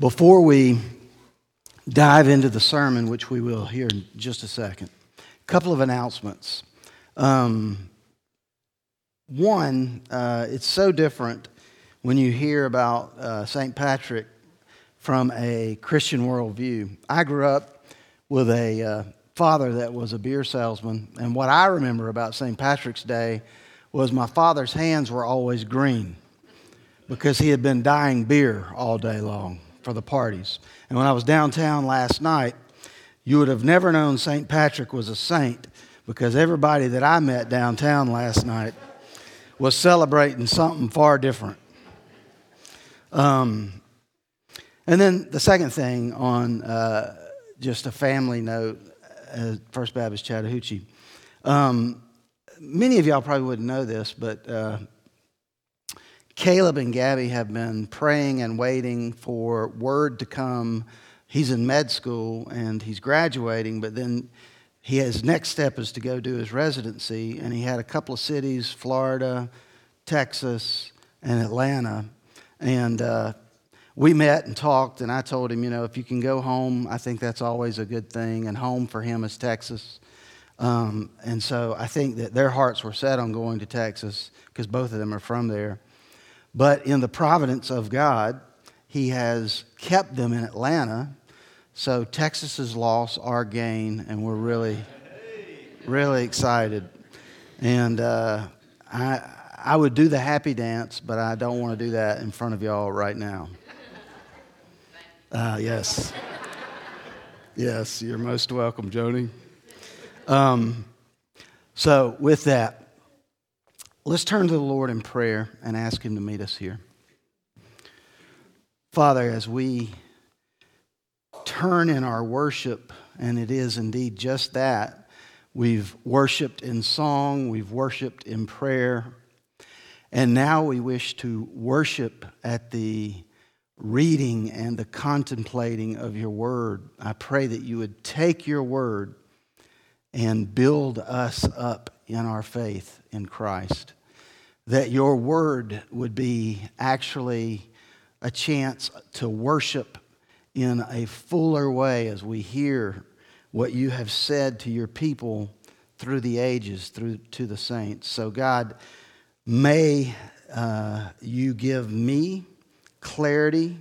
Before we dive into the sermon, which we will here in just a second, a couple of announcements. Um, one, uh, it's so different when you hear about uh, St. Patrick from a Christian worldview. I grew up with a uh, father that was a beer salesman, and what I remember about St. Patrick's Day was my father's hands were always green because he had been dyeing beer all day long for the parties. And when I was downtown last night, you would have never known St. Patrick was a saint because everybody that I met downtown last night was celebrating something far different. Um, and then the second thing on uh, just a family note, uh, First Baptist Chattahoochee. Um, many of y'all probably wouldn't know this, but uh, Caleb and Gabby have been praying and waiting for word to come. He's in med school and he's graduating, but then his next step is to go do his residency. And he had a couple of cities Florida, Texas, and Atlanta. And uh, we met and talked, and I told him, you know, if you can go home, I think that's always a good thing. And home for him is Texas. Um, and so I think that their hearts were set on going to Texas because both of them are from there. But in the providence of God, He has kept them in Atlanta. So Texas's loss, our gain, and we're really, really excited. And uh, I, I would do the happy dance, but I don't want to do that in front of y'all right now. Uh, yes. Yes, you're most welcome, Joni. Um, so, with that, Let's turn to the Lord in prayer and ask Him to meet us here. Father, as we turn in our worship, and it is indeed just that, we've worshiped in song, we've worshiped in prayer, and now we wish to worship at the reading and the contemplating of your word. I pray that you would take your word and build us up in our faith in Christ that your word would be actually a chance to worship in a fuller way as we hear what you have said to your people through the ages, through to the saints. So, God, may uh, you give me clarity,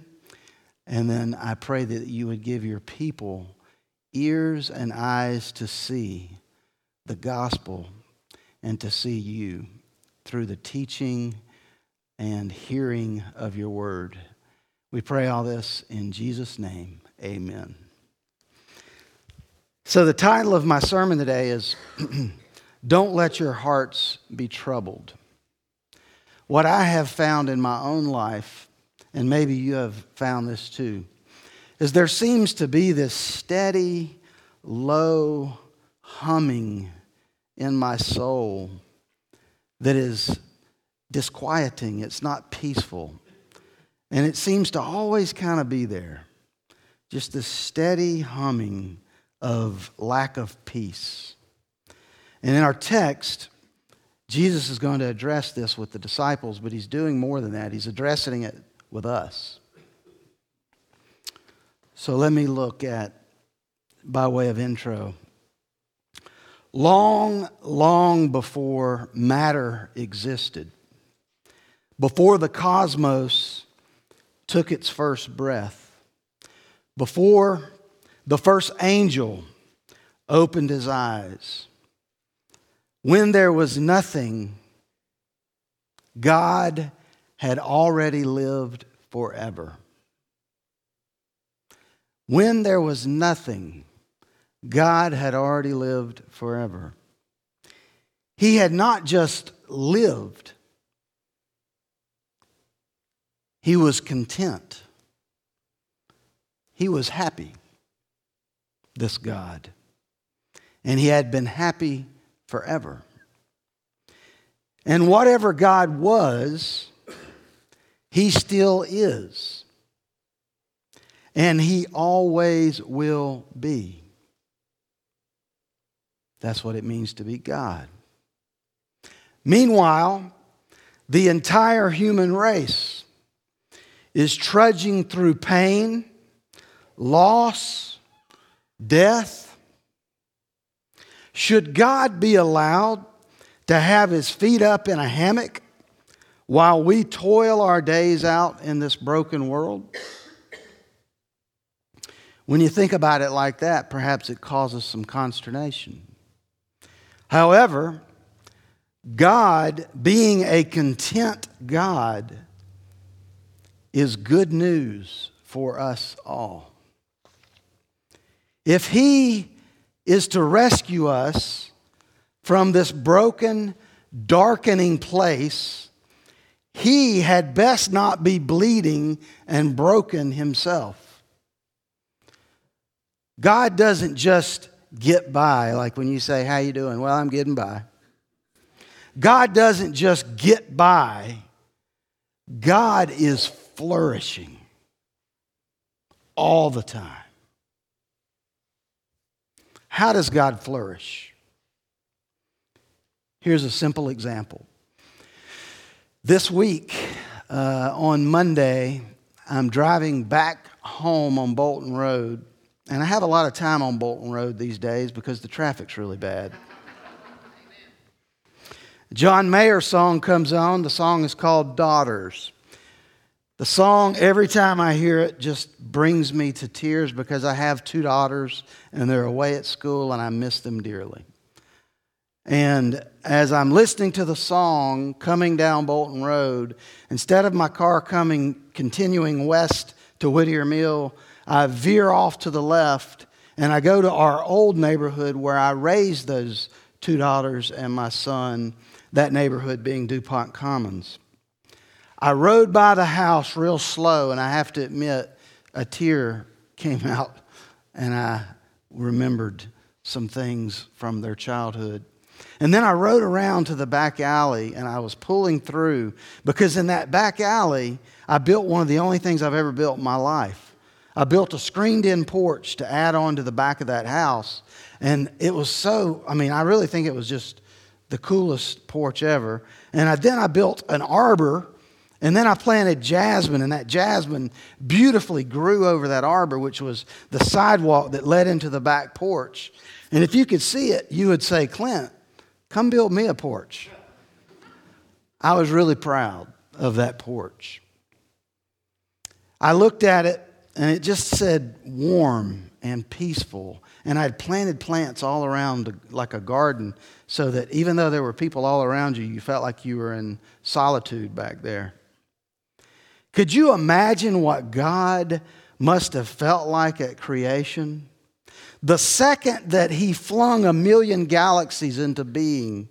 and then I pray that you would give your people ears and eyes to see the gospel and to see you through the teaching and hearing of your word. We pray all this in Jesus' name. Amen. So, the title of my sermon today is Don't Let Your Hearts Be Troubled. What I have found in my own life, and maybe you have found this too, is there seems to be this steady, low humming in my soul that is disquieting, it's not peaceful. And it seems to always kind of be there. Just this steady humming of lack of peace. And in our text, Jesus is going to address this with the disciples, but he's doing more than that. He's addressing it with us. So let me look at, by way of intro, long, long before matter existed, before the cosmos took its first breath, before the first angel opened his eyes, when there was nothing, God had already lived forever. When there was nothing, God had already lived forever. He had not just lived, he was content. He was happy, this God. And he had been happy forever. And whatever God was, he still is. And he always will be. That's what it means to be God. Meanwhile, the entire human race is trudging through pain, loss, death? Should God be allowed to have his feet up in a hammock while we toil our days out in this broken world? When you think about it like that, perhaps it causes some consternation. However, God, being a content God, is good news for us all. If He is to rescue us from this broken, darkening place, He had best not be bleeding and broken Himself. God doesn't just get by like when you say, "How you doing?" Well, I'm getting by. God doesn't just get by. God is flourishing all the time. How does God flourish? Here's a simple example. This week, uh, on Monday, I'm driving back home on Bolton Road, and I have a lot of time on Bolton Road these days because the traffic's really bad. John Mayer's song comes on. The song is called Daughters. The song, every time I hear it, just brings me to tears because I have two daughters and they're away at school and I miss them dearly. And as I'm listening to the song coming down Bolton Road, instead of my car coming, continuing west to Whittier Mill, I veer off to the left and I go to our old neighborhood where I raised those two daughters and my son, that neighborhood being DuPont Commons. I rode by the house real slow, and I have to admit, a tear came out, and I remembered some things from their childhood. And then I rode around to the back alley and I was pulling through because in that back alley, I built one of the only things I've ever built in my life. I built a screened in porch to add on to the back of that house. And it was so, I mean, I really think it was just the coolest porch ever. And I, then I built an arbor and then I planted jasmine, and that jasmine beautifully grew over that arbor, which was the sidewalk that led into the back porch. And if you could see it, you would say, Clint, come build me a porch. I was really proud of that porch. I looked at it, and it just said warm and peaceful. And I'd planted plants all around like a garden so that even though there were people all around you, you felt like you were in solitude back there. Could you imagine what God must have felt like at creation? The second that he flung a million galaxies into being,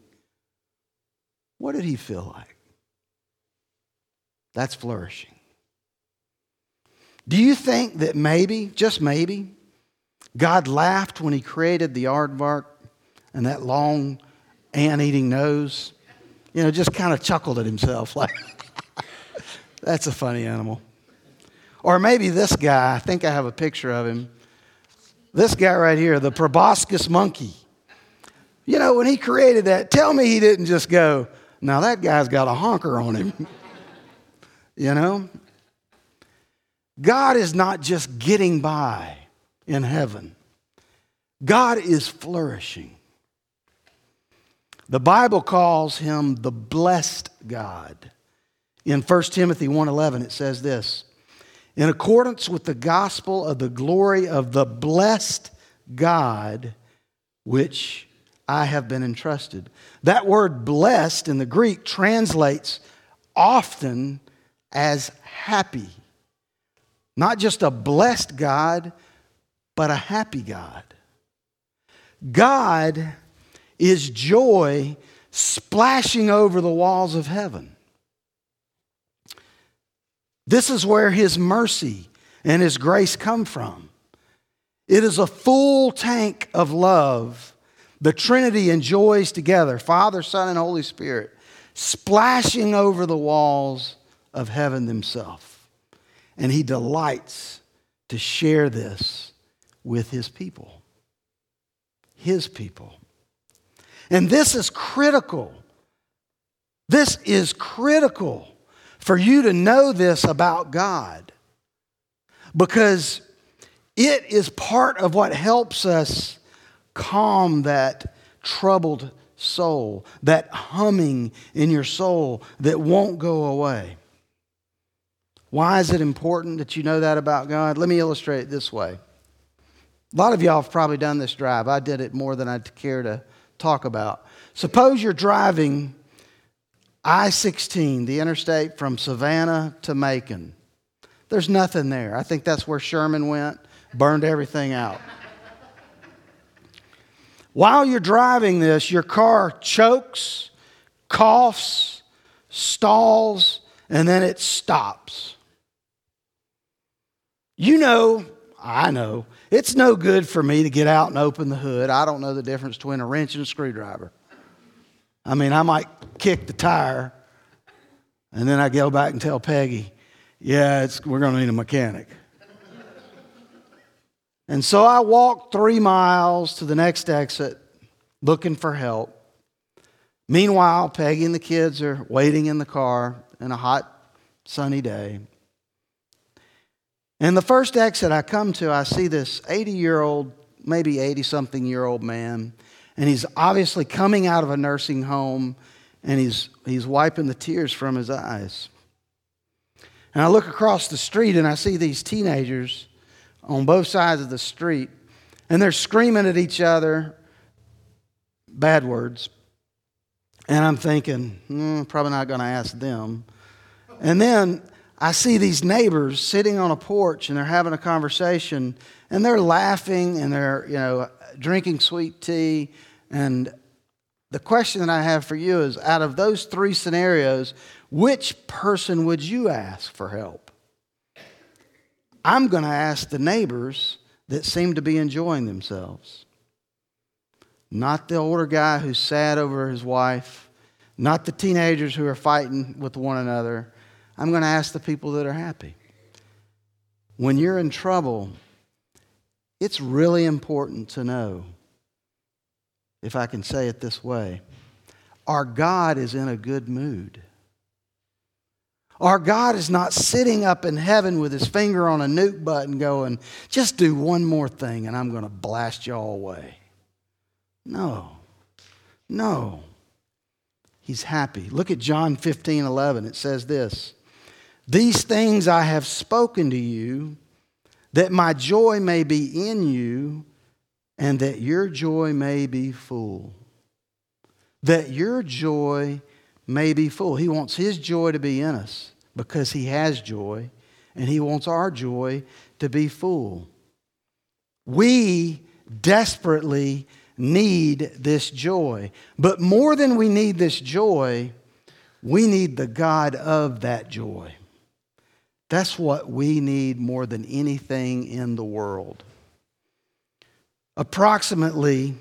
what did he feel like? That's flourishing. Do you think that maybe, just maybe, God laughed when he created the aardvark and that long ant eating nose? You know, just kind of chuckled at himself like, that's a funny animal. Or maybe this guy, I think I have a picture of him. This guy right here, the proboscis monkey. You know, when he created that, tell me he didn't just go, now that guy's got a honker on him. you know? God is not just getting by in heaven, God is flourishing. The Bible calls him the blessed God. In 1 Timothy 1:11 it says this, in accordance with the gospel of the glory of the blessed God which I have been entrusted. That word blessed in the Greek translates often as happy. Not just a blessed God, but a happy God. God is joy splashing over the walls of heaven. This is where his mercy and his grace come from. It is a full tank of love the Trinity enjoys together Father, Son, and Holy Spirit, splashing over the walls of heaven themselves. And he delights to share this with his people. His people. And this is critical. This is critical for you to know this about God because it is part of what helps us calm that troubled soul, that humming in your soul that won't go away. Why is it important that you know that about God? Let me illustrate it this way. A lot of y'all have probably done this drive. I did it more than I'd care to talk about. Suppose you're driving I 16, the interstate from Savannah to Macon. There's nothing there. I think that's where Sherman went, burned everything out. While you're driving this, your car chokes, coughs, stalls, and then it stops. You know, I know, it's no good for me to get out and open the hood. I don't know the difference between a wrench and a screwdriver. I mean, I might kick the tire, and then I go back and tell Peggy, yeah, we're going to need a mechanic. and so I walked three miles to the next exit looking for help. Meanwhile, Peggy and the kids are waiting in the car in a hot, sunny day. And the first exit I come to, I see this 80 year old, maybe 80 something year old man and he's obviously coming out of a nursing home and he's, he's wiping the tears from his eyes. And I look across the street and I see these teenagers on both sides of the street and they're screaming at each other bad words. And I'm thinking, mm, probably not going to ask them. And then I see these neighbors sitting on a porch and they're having a conversation and they're laughing and they're, you know, drinking sweet tea. And the question that I have for you is out of those three scenarios, which person would you ask for help? I'm going to ask the neighbors that seem to be enjoying themselves. Not the older guy who's sad over his wife, not the teenagers who are fighting with one another. I'm going to ask the people that are happy. When you're in trouble, it's really important to know, if I can say it this way, our God is in a good mood. Our God is not sitting up in heaven with his finger on a nuke button going, just do one more thing and I'm going to blast y'all away. No, no. He's happy. Look at John 15 11. It says this These things I have spoken to you that my joy may be in you and that your joy may be full. That your joy may be full. He wants his joy to be in us because he has joy, and he wants our joy to be full. We desperately need this joy. But more than we need this joy, we need the God of that joy. That's what we need more than anything in the world. Approximately,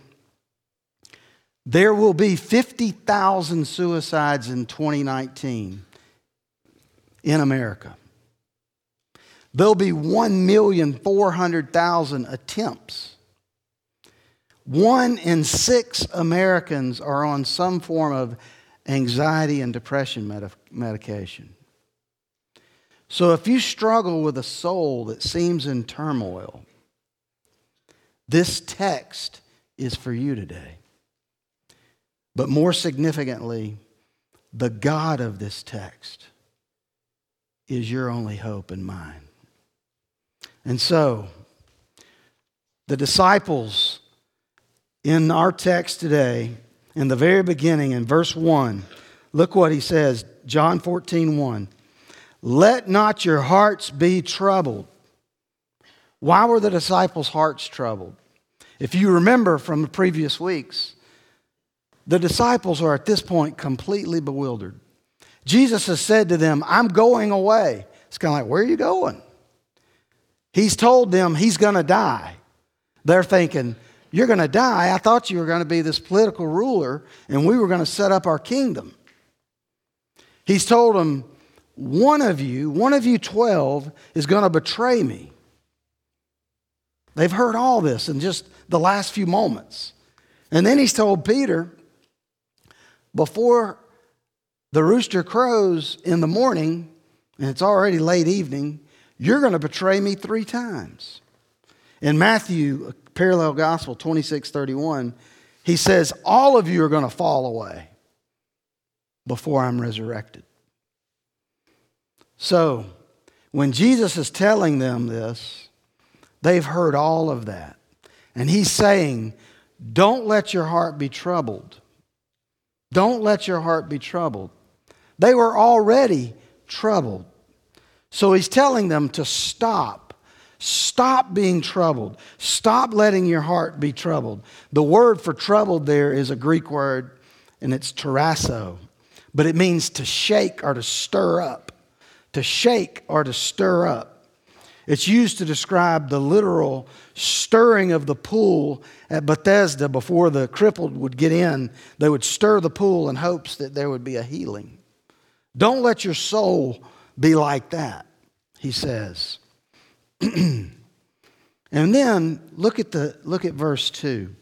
there will be 50,000 suicides in 2019 in America. There'll be 1,400,000 attempts. One in six Americans are on some form of anxiety and depression medication. So if you struggle with a soul that seems in turmoil, this text is for you today. But more significantly, the God of this text is your only hope and mine. And so, the disciples in our text today, in the very beginning, in verse 1, look what he says John 14, 1. Let not your hearts be troubled. Why were the disciples' hearts troubled? If you remember from the previous weeks, the disciples are at this point completely bewildered. Jesus has said to them, I'm going away. It's kind of like, where are you going? He's told them he's going to die. They're thinking, You're going to die. I thought you were going to be this political ruler and we were going to set up our kingdom. He's told them, one of you, one of you 12, is going to betray me. They've heard all this in just the last few moments. And then he's told Peter, before the rooster crows in the morning, and it's already late evening, you're going to betray me three times. In Matthew, parallel gospel 26 31, he says, All of you are going to fall away before I'm resurrected. So, when Jesus is telling them this, they've heard all of that. And he's saying, Don't let your heart be troubled. Don't let your heart be troubled. They were already troubled. So he's telling them to stop. Stop being troubled. Stop letting your heart be troubled. The word for troubled there is a Greek word, and it's tarasso, but it means to shake or to stir up. To shake or to stir up. It's used to describe the literal stirring of the pool at Bethesda before the crippled would get in. They would stir the pool in hopes that there would be a healing. Don't let your soul be like that, he says. and then look at the look at verse 2.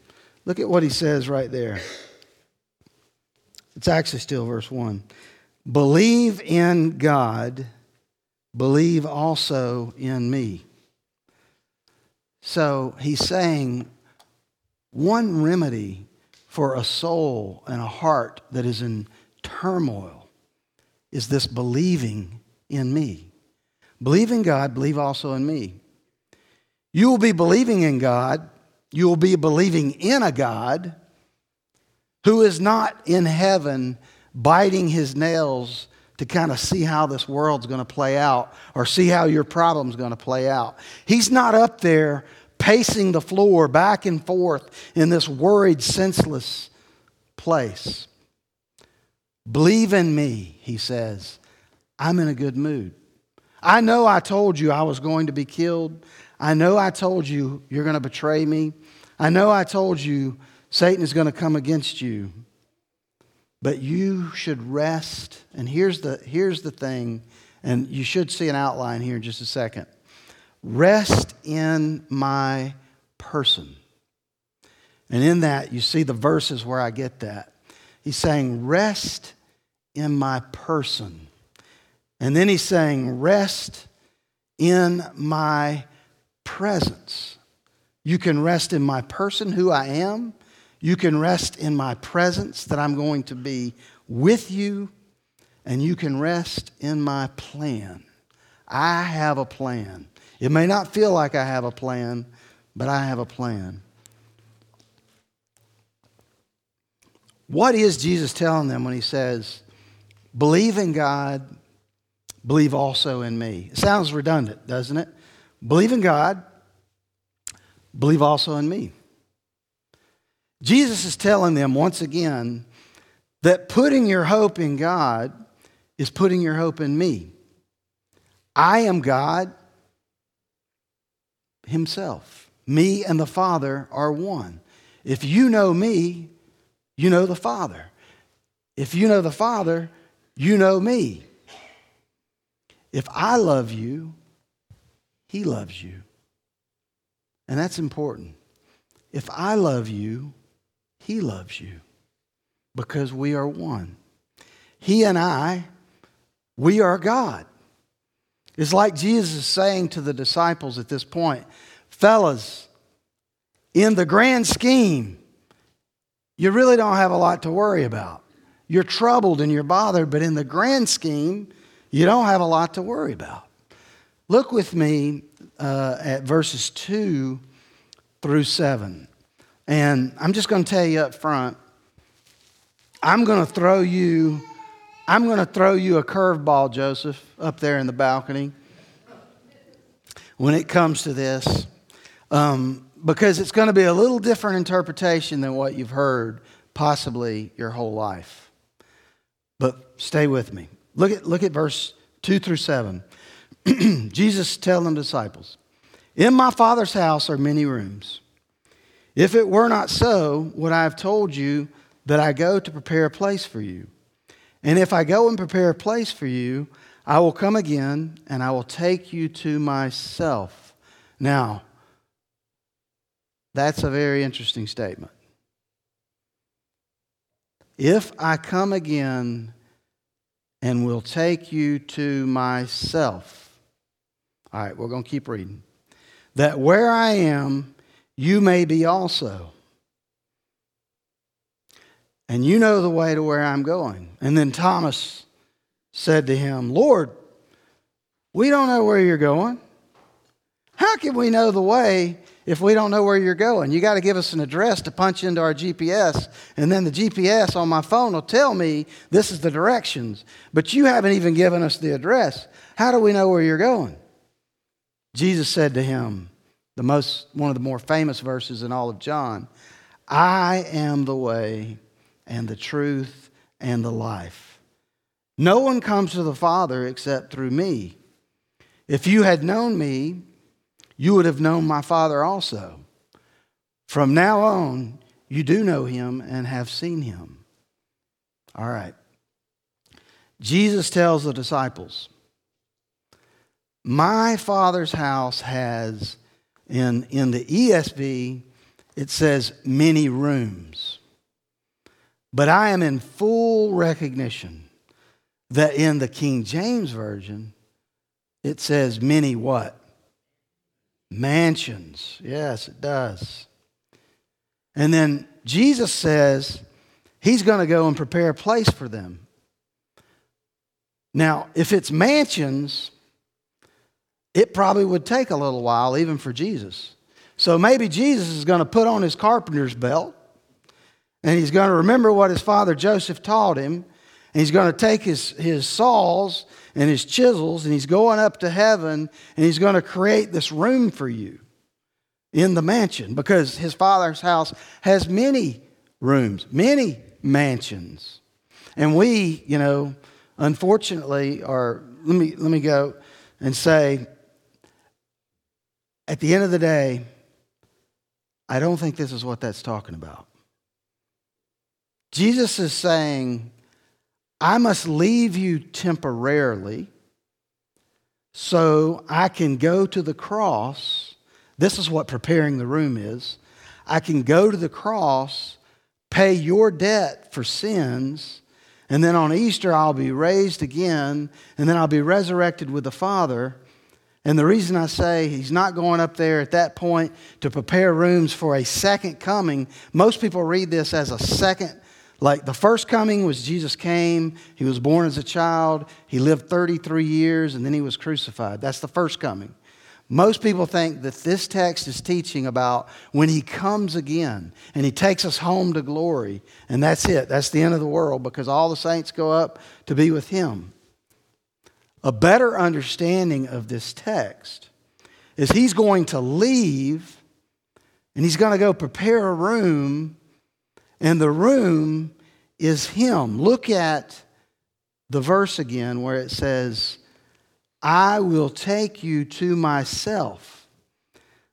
Look at what he says right there. It's actually still verse 1. Believe in God, believe also in me. So he's saying one remedy for a soul and a heart that is in turmoil is this believing in me. Believe in God, believe also in me. You will be believing in God, you will be believing in a God who is not in heaven biting his nails to kind of see how this world's going to play out or see how your problem's going to play out. He's not up there pacing the floor back and forth in this worried, senseless place. Believe in me, he says. I'm in a good mood. I know I told you I was going to be killed. I know I told you you're going to betray me. I know I told you Satan is going to come against you. But you should rest. And here's the, here's the thing, and you should see an outline here in just a second. Rest in my person. And in that, you see the verses where I get that. He's saying, Rest in my person. And then he's saying, Rest in my presence. You can rest in my person, who I am. You can rest in my presence, that I'm going to be with you. And you can rest in my plan. I have a plan. It may not feel like I have a plan, but I have a plan. What is Jesus telling them when he says, believe in God, believe also in me? It sounds redundant, doesn't it? Believe in God, believe also in me. Jesus is telling them once again that putting your hope in God is putting your hope in me. I am God Himself. Me and the Father are one. If you know me, you know the Father. If you know the Father, you know me. If I love you, He loves you. And that's important. If I love you, He loves you because we are one. He and I, we are God. It's like Jesus is saying to the disciples at this point, fellas, in the grand scheme, you really don't have a lot to worry about. You're troubled and you're bothered, but in the grand scheme, you don't have a lot to worry about. Look with me uh, at verses 2 through 7. And I'm just going to tell you up front, I'm going to throw you, I'm going to throw you a curveball, Joseph, up there in the balcony when it comes to this. Um, because it's going to be a little different interpretation than what you've heard possibly your whole life. But stay with me. Look at, look at verse 2 through 7. Jesus telling the disciples, In my Father's house are many rooms. If it were not so, would I have told you that I go to prepare a place for you? And if I go and prepare a place for you, I will come again and I will take you to myself. Now, that's a very interesting statement. If I come again and will take you to myself. All right, we're going to keep reading. That where I am, you may be also. And you know the way to where I'm going. And then Thomas said to him, Lord, we don't know where you're going. How can we know the way if we don't know where you're going? You got to give us an address to punch into our GPS, and then the GPS on my phone will tell me this is the directions. But you haven't even given us the address. How do we know where you're going? Jesus said to him, the most one of the more famous verses in all of John, I am the way and the truth and the life. No one comes to the Father except through me. If you had known me, you would have known my Father also. From now on, you do know him and have seen him. All right. Jesus tells the disciples, My Father's house has, in, in the ESV, it says many rooms. But I am in full recognition that in the King James Version, it says many what? Mansions. Yes, it does. And then Jesus says he's going to go and prepare a place for them. Now, if it's mansions, it probably would take a little while, even for Jesus. So maybe Jesus is going to put on his carpenter's belt and he's going to remember what his father Joseph taught him. And he's going to take his, his saws and his chisels and he's going up to heaven and he's going to create this room for you in the mansion because his father's house has many rooms, many mansions. And we, you know, unfortunately are let me let me go and say at the end of the day I don't think this is what that's talking about. Jesus is saying I must leave you temporarily so I can go to the cross. This is what preparing the room is. I can go to the cross, pay your debt for sins, and then on Easter I'll be raised again, and then I'll be resurrected with the Father. And the reason I say he's not going up there at that point to prepare rooms for a second coming, most people read this as a second like the first coming was Jesus came, he was born as a child, he lived 33 years, and then he was crucified. That's the first coming. Most people think that this text is teaching about when he comes again and he takes us home to glory, and that's it. That's the end of the world because all the saints go up to be with him. A better understanding of this text is he's going to leave and he's going to go prepare a room and the room is Him. Look at the verse again where it says, I will take you to myself,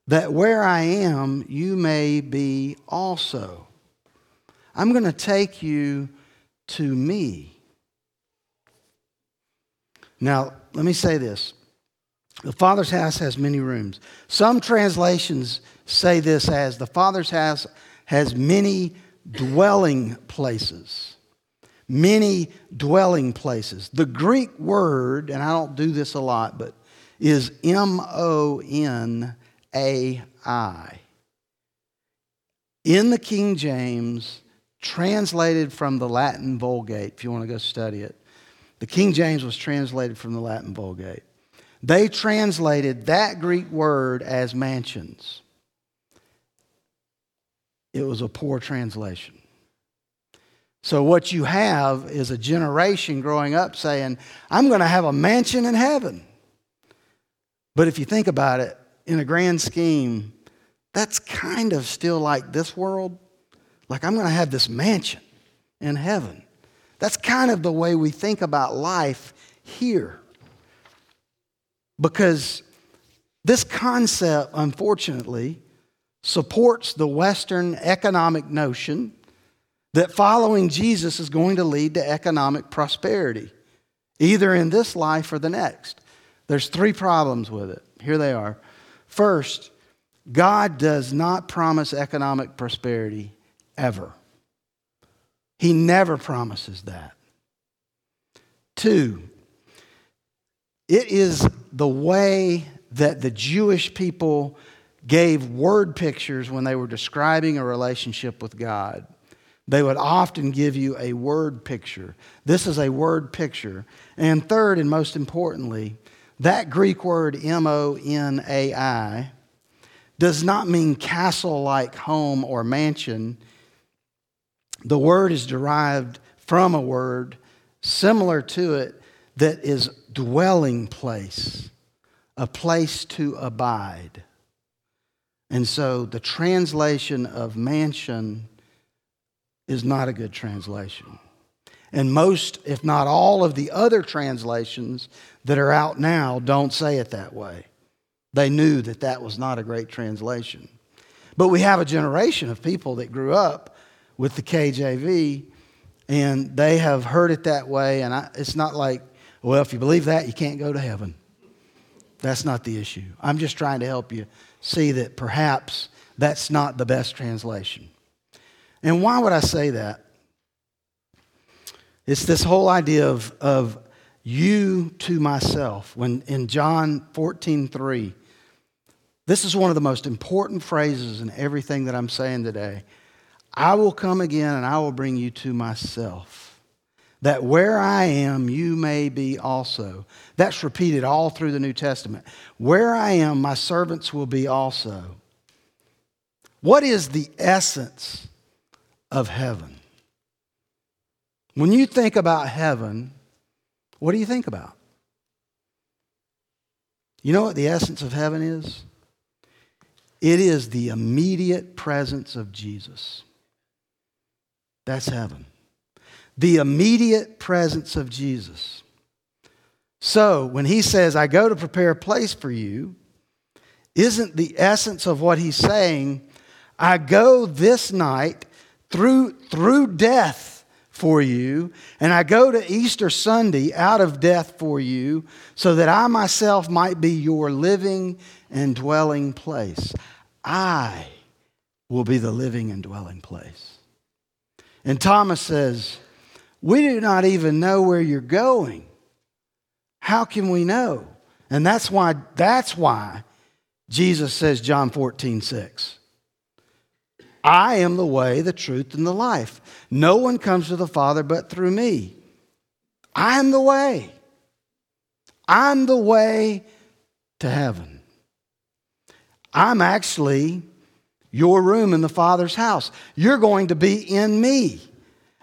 that where I am, you may be also. I'm going to take you to me. Now, let me say this. The Father's house has many rooms. Some translations say this as the Father's house has many dwelling places. Many dwelling places. The Greek word, and I don't do this a lot, but is M O N A I. In the King James, translated from the Latin Vulgate, if you want to go study it. The King James was translated from the Latin Vulgate. They translated that Greek word as mansions it was a poor translation. So, what you have is a generation growing up saying, I'm going to have a mansion in heaven. But if you think about it, in a grand scheme, that's kind of still like this world. Like, I'm going to have this mansion in heaven. That's kind of the way we think about life here. Because this concept, unfortunately, supports the Western economic notion that following Jesus is going to lead to economic prosperity, either in this life or the next. There's three problems with it. Here they are. First, God does not promise economic prosperity ever. He never promises that. Two, it is the way that the Jewish people gave word pictures when they were describing a relationship with God. They would often give you a word picture. This is a word picture. And third, and most importantly, that Greek word M O N A I does not mean castle like home or mansion. The word is derived from a word similar to it that is dwelling place, a place to abide. And so the translation of mansion is not a good translation. And most, if not all, of the other translations that are out now don't say it that way. They knew that that was not a great translation. But we have a generation of people that grew up with the KJV and they have heard it that way. And I, it's not like, well, if you believe that, you can't go to heaven. That's not the issue. I'm just trying to help you see that perhaps that's not the best translation. And why would I say that? It's this whole idea of, of you to myself. When in John 14, 3, this is one of the most important phrases in everything that I'm saying today. I will come again and I will bring you to myself, that where I am, you may be also. That's repeated all through the New Testament. Where I am, my servants will be also. What is the essence of heaven? When you think about heaven, what do you think about? You know what the essence of heaven is? It is the immediate presence of Jesus. That's heaven. The immediate presence of Jesus. So when he says, I go to prepare a place for you, isn't the essence of what he's saying, I go this night through, through death for you, and I go to Easter Sunday out of death for you, so that I myself might be your living and dwelling place. I will be the living and dwelling place. And Thomas says, We do not even know where you're going. How can we know? And that's why, that's why Jesus says, John 14, 6. I am the way, the truth, and the life. No one comes to the Father but through me. I am the way. I'm the way to heaven. I'm actually your room in the Father's house. You're going to be in me.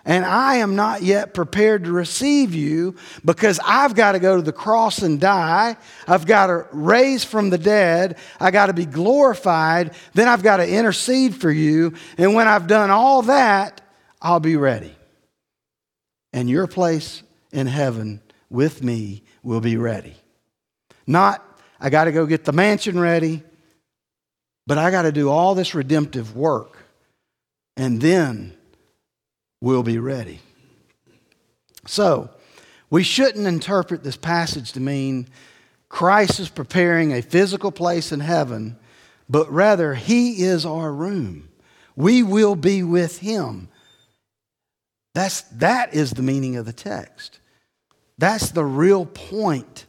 And I am not yet prepared to receive you because I've got to go to the cross and die. I've got to raise from the dead. I got to be glorified. Then I've got to intercede for you. And when I've done all that, I'll be ready. And your place in heaven with me will be ready. Not, I got to go get the mansion ready. But I got to do all this redemptive work, and then we'll be ready. So, we shouldn't interpret this passage to mean Christ is preparing a physical place in heaven, but rather, He is our room. We will be with Him. That's, that is the meaning of the text. That's the real point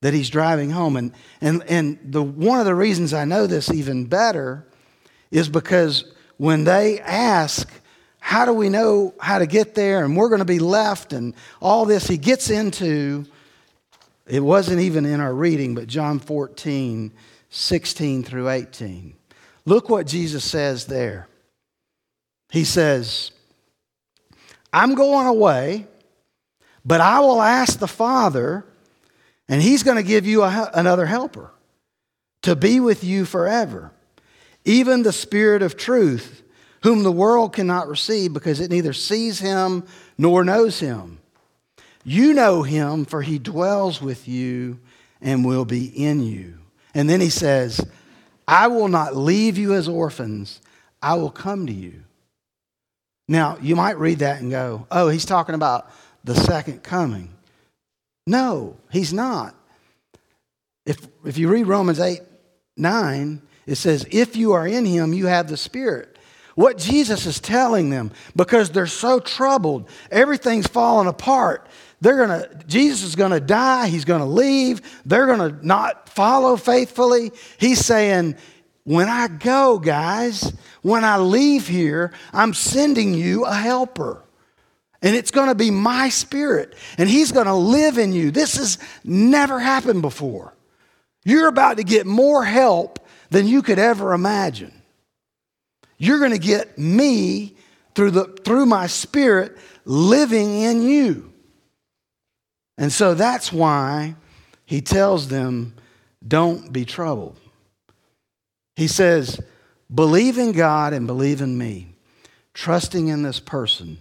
that he's driving home. And, and, and the, one of the reasons I know this even better is because when they ask, How do we know how to get there? And we're going to be left, and all this, he gets into it wasn't even in our reading, but John 14, 16 through 18. Look what Jesus says there. He says, I'm going away, but I will ask the Father and he's going to give you a, another helper to be with you forever, even the Spirit of truth, whom the world cannot receive because it neither sees him nor knows him. You know him, for he dwells with you and will be in you. And then he says, I will not leave you as orphans, I will come to you. Now, you might read that and go, oh, he's talking about the second coming. No, he's not. If, if you read Romans 8 9, it says, If you are in him, you have the Spirit. What Jesus is telling them, because they're so troubled, everything's falling apart, they're to, Jesus is going to die. He's going to leave. They're going to not follow faithfully. He's saying, when I go, guys, when I leave here, I'm sending you a helper. And it's going to be my spirit, and he's going to live in you. This has never happened before. You're about to get more help than you could ever imagine. You're going to get me through, the, through my spirit living in you. And so that's why he tells them, don't be troubled. He says, believe in God and believe in me, trusting in this person.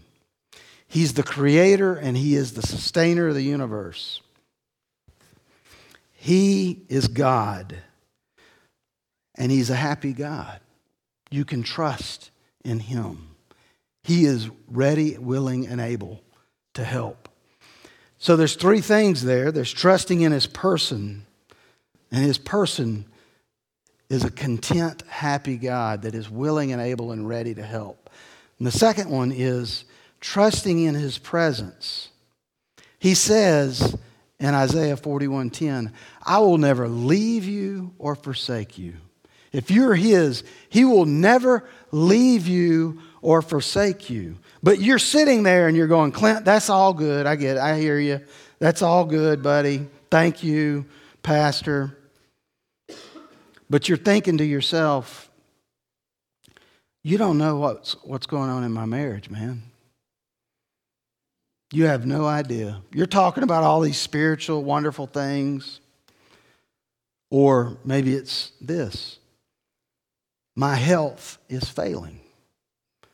He's the creator and he is the sustainer of the universe. He is God, and he's a happy God. You can trust in him. He is ready, willing, and able to help. So there's three things there. There's trusting in his person, and his person is a content, happy God that is willing and able and ready to help. And the second one is trusting in his presence. He says in Isaiah 41:10, I will never leave you or forsake you. If you're his, he will never leave you or forsake you. But you're sitting there and you're going, Clint, that's all good. I get it. I hear you. That's all good, buddy. Thank you, Pastor. But you're thinking to yourself, you don't know what's, what's going on in my marriage, man. You have no idea. You're talking about all these spiritual, wonderful things. Or maybe it's this my health is failing.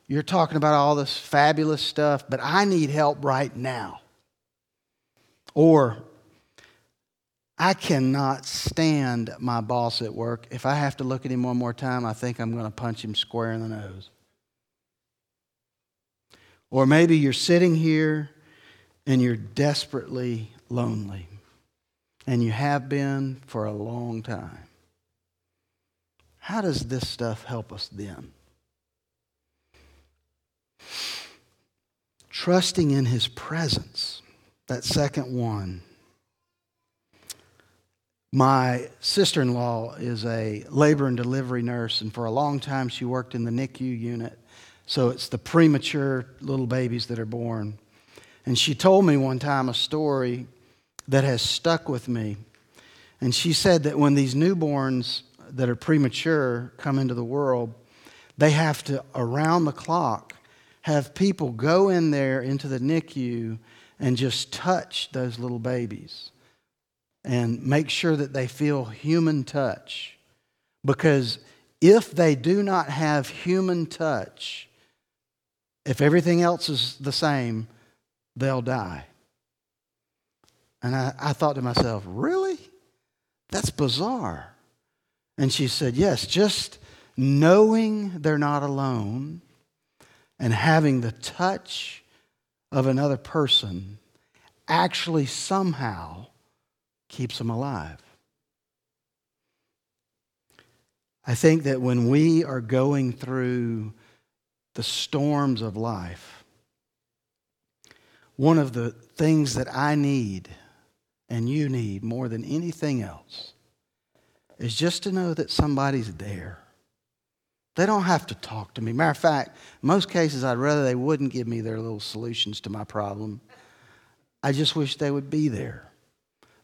You're talking about all this fabulous stuff, but I need help right now. Or I cannot stand my boss at work. If I have to look at him one more time, I think I'm going to punch him square in the nose. Or maybe you're sitting here and you're desperately lonely, and you have been for a long time. How does this stuff help us then? Trusting in his presence, that second one. My sister in law is a labor and delivery nurse, and for a long time she worked in the NICU unit. So it's the premature little babies that are born. And she told me one time a story that has stuck with me. And she said that when these newborns that are premature come into the world, they have to, around the clock, have people go in there into the NICU and just touch those little babies and make sure that they feel human touch. Because if they do not have human touch, if everything else is the same, they'll die. And I, I thought to myself, really? That's bizarre. And she said, yes, just knowing they're not alone and having the touch of another person actually somehow keeps them alive. I think that when we are going through the storms of life, one of the things that I need and you need more than anything else is just to know that somebody's there. They don't have to talk to me. Matter of fact, most cases, I'd rather they wouldn't give me their little solutions to my problem. I just wish they would be there.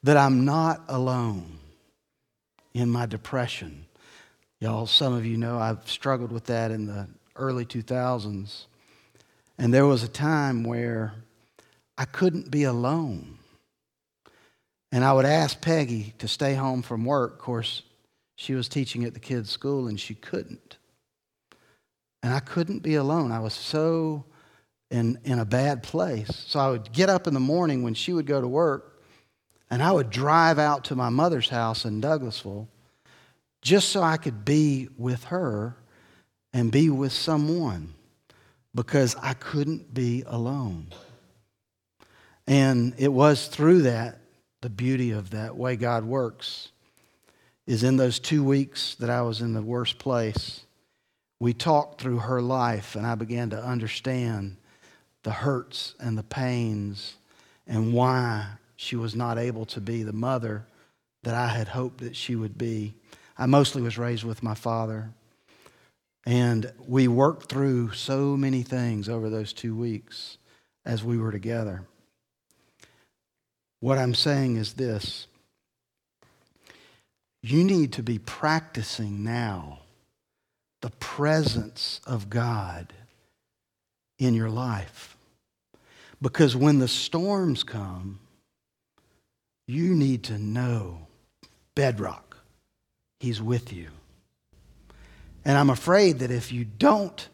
That I'm not alone in my depression. Y'all, some of you know I've struggled with that in the early 2000s. And there was a time where I couldn't be alone. And I would ask Peggy to stay home from work. Of course, she was teaching at the kids' school and she couldn't. And I couldn't be alone. I was so in, in a bad place. So I would get up in the morning when she would go to work and I would drive out to my mother's house in Douglasville just so I could be with her and be with someone because I couldn't be alone. And it was through that, the beauty of that way God works, is in those two weeks that I was in the worst place. We talked through her life, and I began to understand the hurts and the pains and why she was not able to be the mother that I had hoped that she would be. I mostly was raised with my father. And we worked through so many things over those two weeks as we were together. What I'm saying is this you need to be practicing now the presence of God in your life. Because when the storms come, you need to know bedrock, He's with you. And I'm afraid that if you don't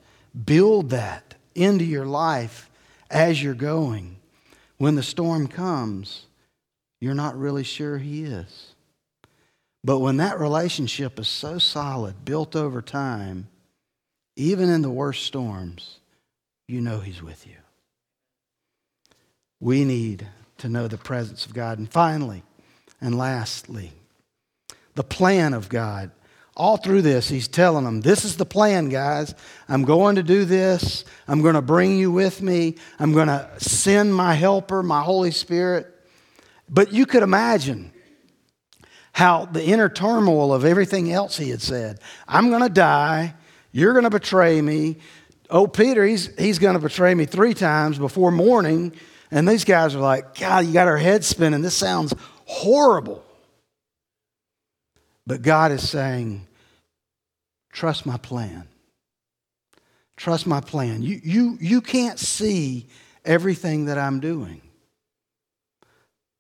build that into your life as you're going, when the storm comes, you're not really sure He is. But when that relationship is so solid, built over time, even in the worst storms, you know He's with you. We need to know the presence of God. And finally, and lastly, the plan of God. All through this, he's telling them, This is the plan, guys. I'm going to do this. I'm going to bring you with me. I'm going to send my helper, my Holy Spirit. But you could imagine how the inner turmoil of everything else he had said. I'm going to die. You're going to betray me. Oh, Peter, he's, he's going to betray me three times before morning. And these guys are like, God, you got our heads spinning. This sounds horrible. But God is saying, trust my plan. Trust my plan. You, you, you can't see everything that I'm doing.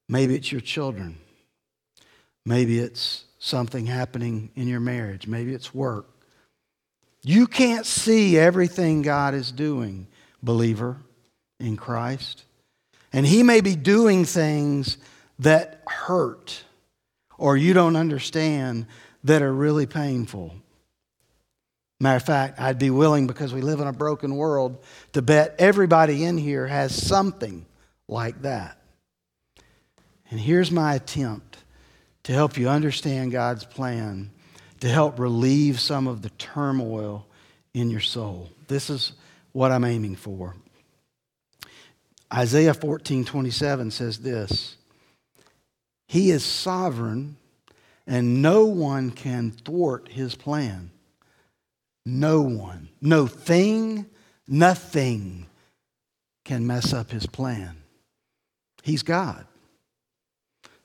Maybe it's your children. Maybe it's something happening in your marriage. Maybe it's work. You can't see everything God is doing, believer in Christ. And He may be doing things that hurt or you don't understand that are really painful. Matter of fact, I'd be willing, because we live in a broken world, to bet everybody in here has something like that. And here's my attempt to help you understand God's plan, to help relieve some of the turmoil in your soul. This is what I'm aiming for. Isaiah 14 27 says this He is sovereign, and no one can thwart his plan. No one, no thing, nothing can mess up his plan. He's God.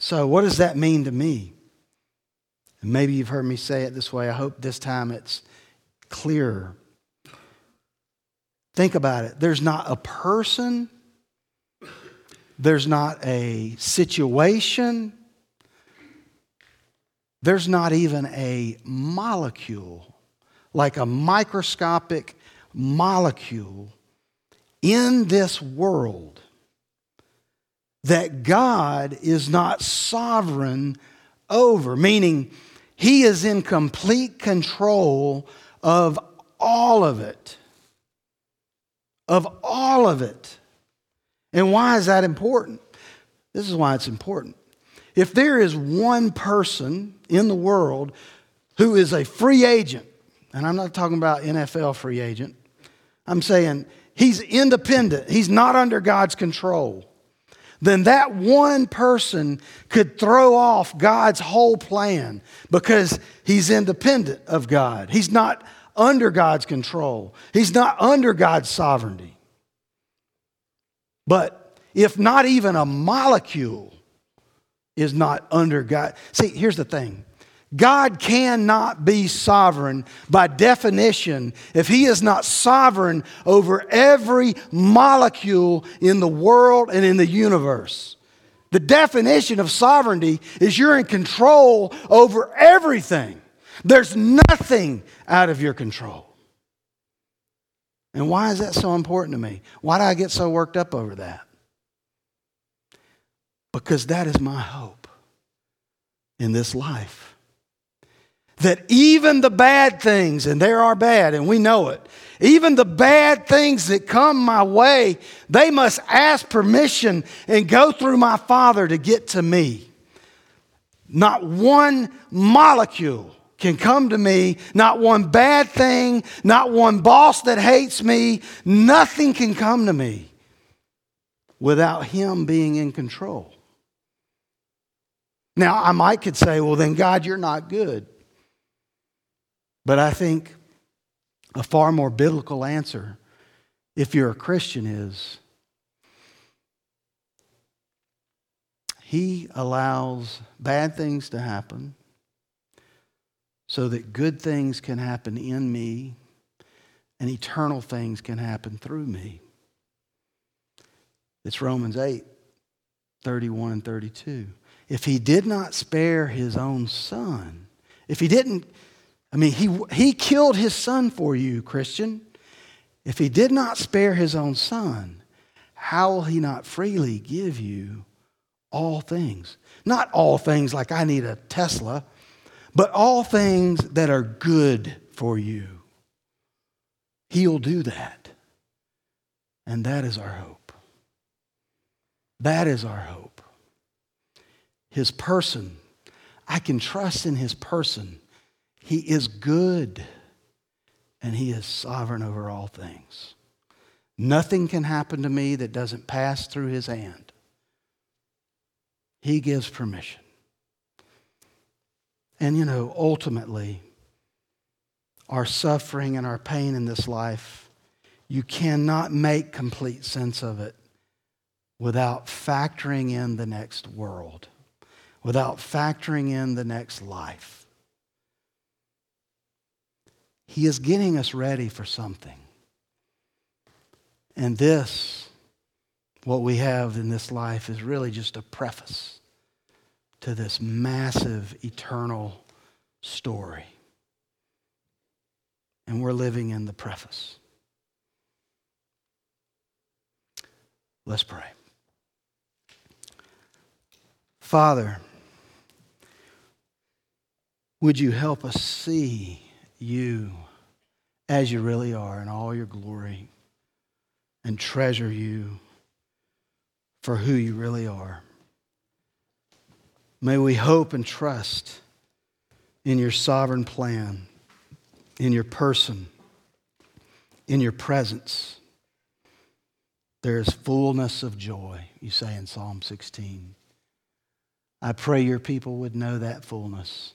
So, what does that mean to me? And maybe you've heard me say it this way. I hope this time it's clearer. Think about it. There's not a person, there's not a situation, there's not even a molecule, like a microscopic molecule in this world that God is not sovereign over, meaning He is in complete control of all of it. Of all of it. And why is that important? This is why it's important. If there is one person in the world who is a free agent, and I'm not talking about NFL free agent, I'm saying he's independent, he's not under God's control then that one person could throw off God's whole plan because he's independent of God. He's not under God's control, he's not under God's sovereignty. But if not even a molecule is not under God, see, here's the thing God cannot be sovereign by definition if He is not sovereign over every molecule in the world and in the universe. The definition of sovereignty is you're in control over everything, there's nothing out of your control. And why is that so important to me? Why do I get so worked up over that? Because that is my hope in this life that even the bad things, and there are bad, and we know it, even the bad things that come my way, they must ask permission and go through my Father to get to me. Not one molecule can come to me, not one bad thing, not one boss that hates me, nothing can come to me without Him being in control. Now, I might could say, well, then, God, you're not good. But I think a far more biblical answer, if you're a Christian, is He allows bad things to happen so that good things can happen in me and eternal things can happen through me. It's Romans 8, 31 and 32. If he did not spare his own son, if he didn't, I mean, he, he killed his son for you, Christian. If he did not spare his own son, how will he not freely give you all things? Not all things like I need a Tesla, but all things that are good for you. He'll do that. And that is our hope. That is our hope. His person. I can trust in his person. He is good and he is sovereign over all things. Nothing can happen to me that doesn't pass through his hand. He gives permission. And you know, ultimately, our suffering and our pain in this life, you cannot make complete sense of it without factoring in the next world, without factoring in the next life. He is getting us ready for something. And this, what we have in this life, is really just a preface to this massive eternal story. And we're living in the preface. Let's pray. Father, would you help us see you as you really are in all your glory and treasure you for who you really are? May we hope and trust in your sovereign plan, in your person, in your presence. There is fullness of joy, you say in Psalm 16. I pray your people would know that fullness.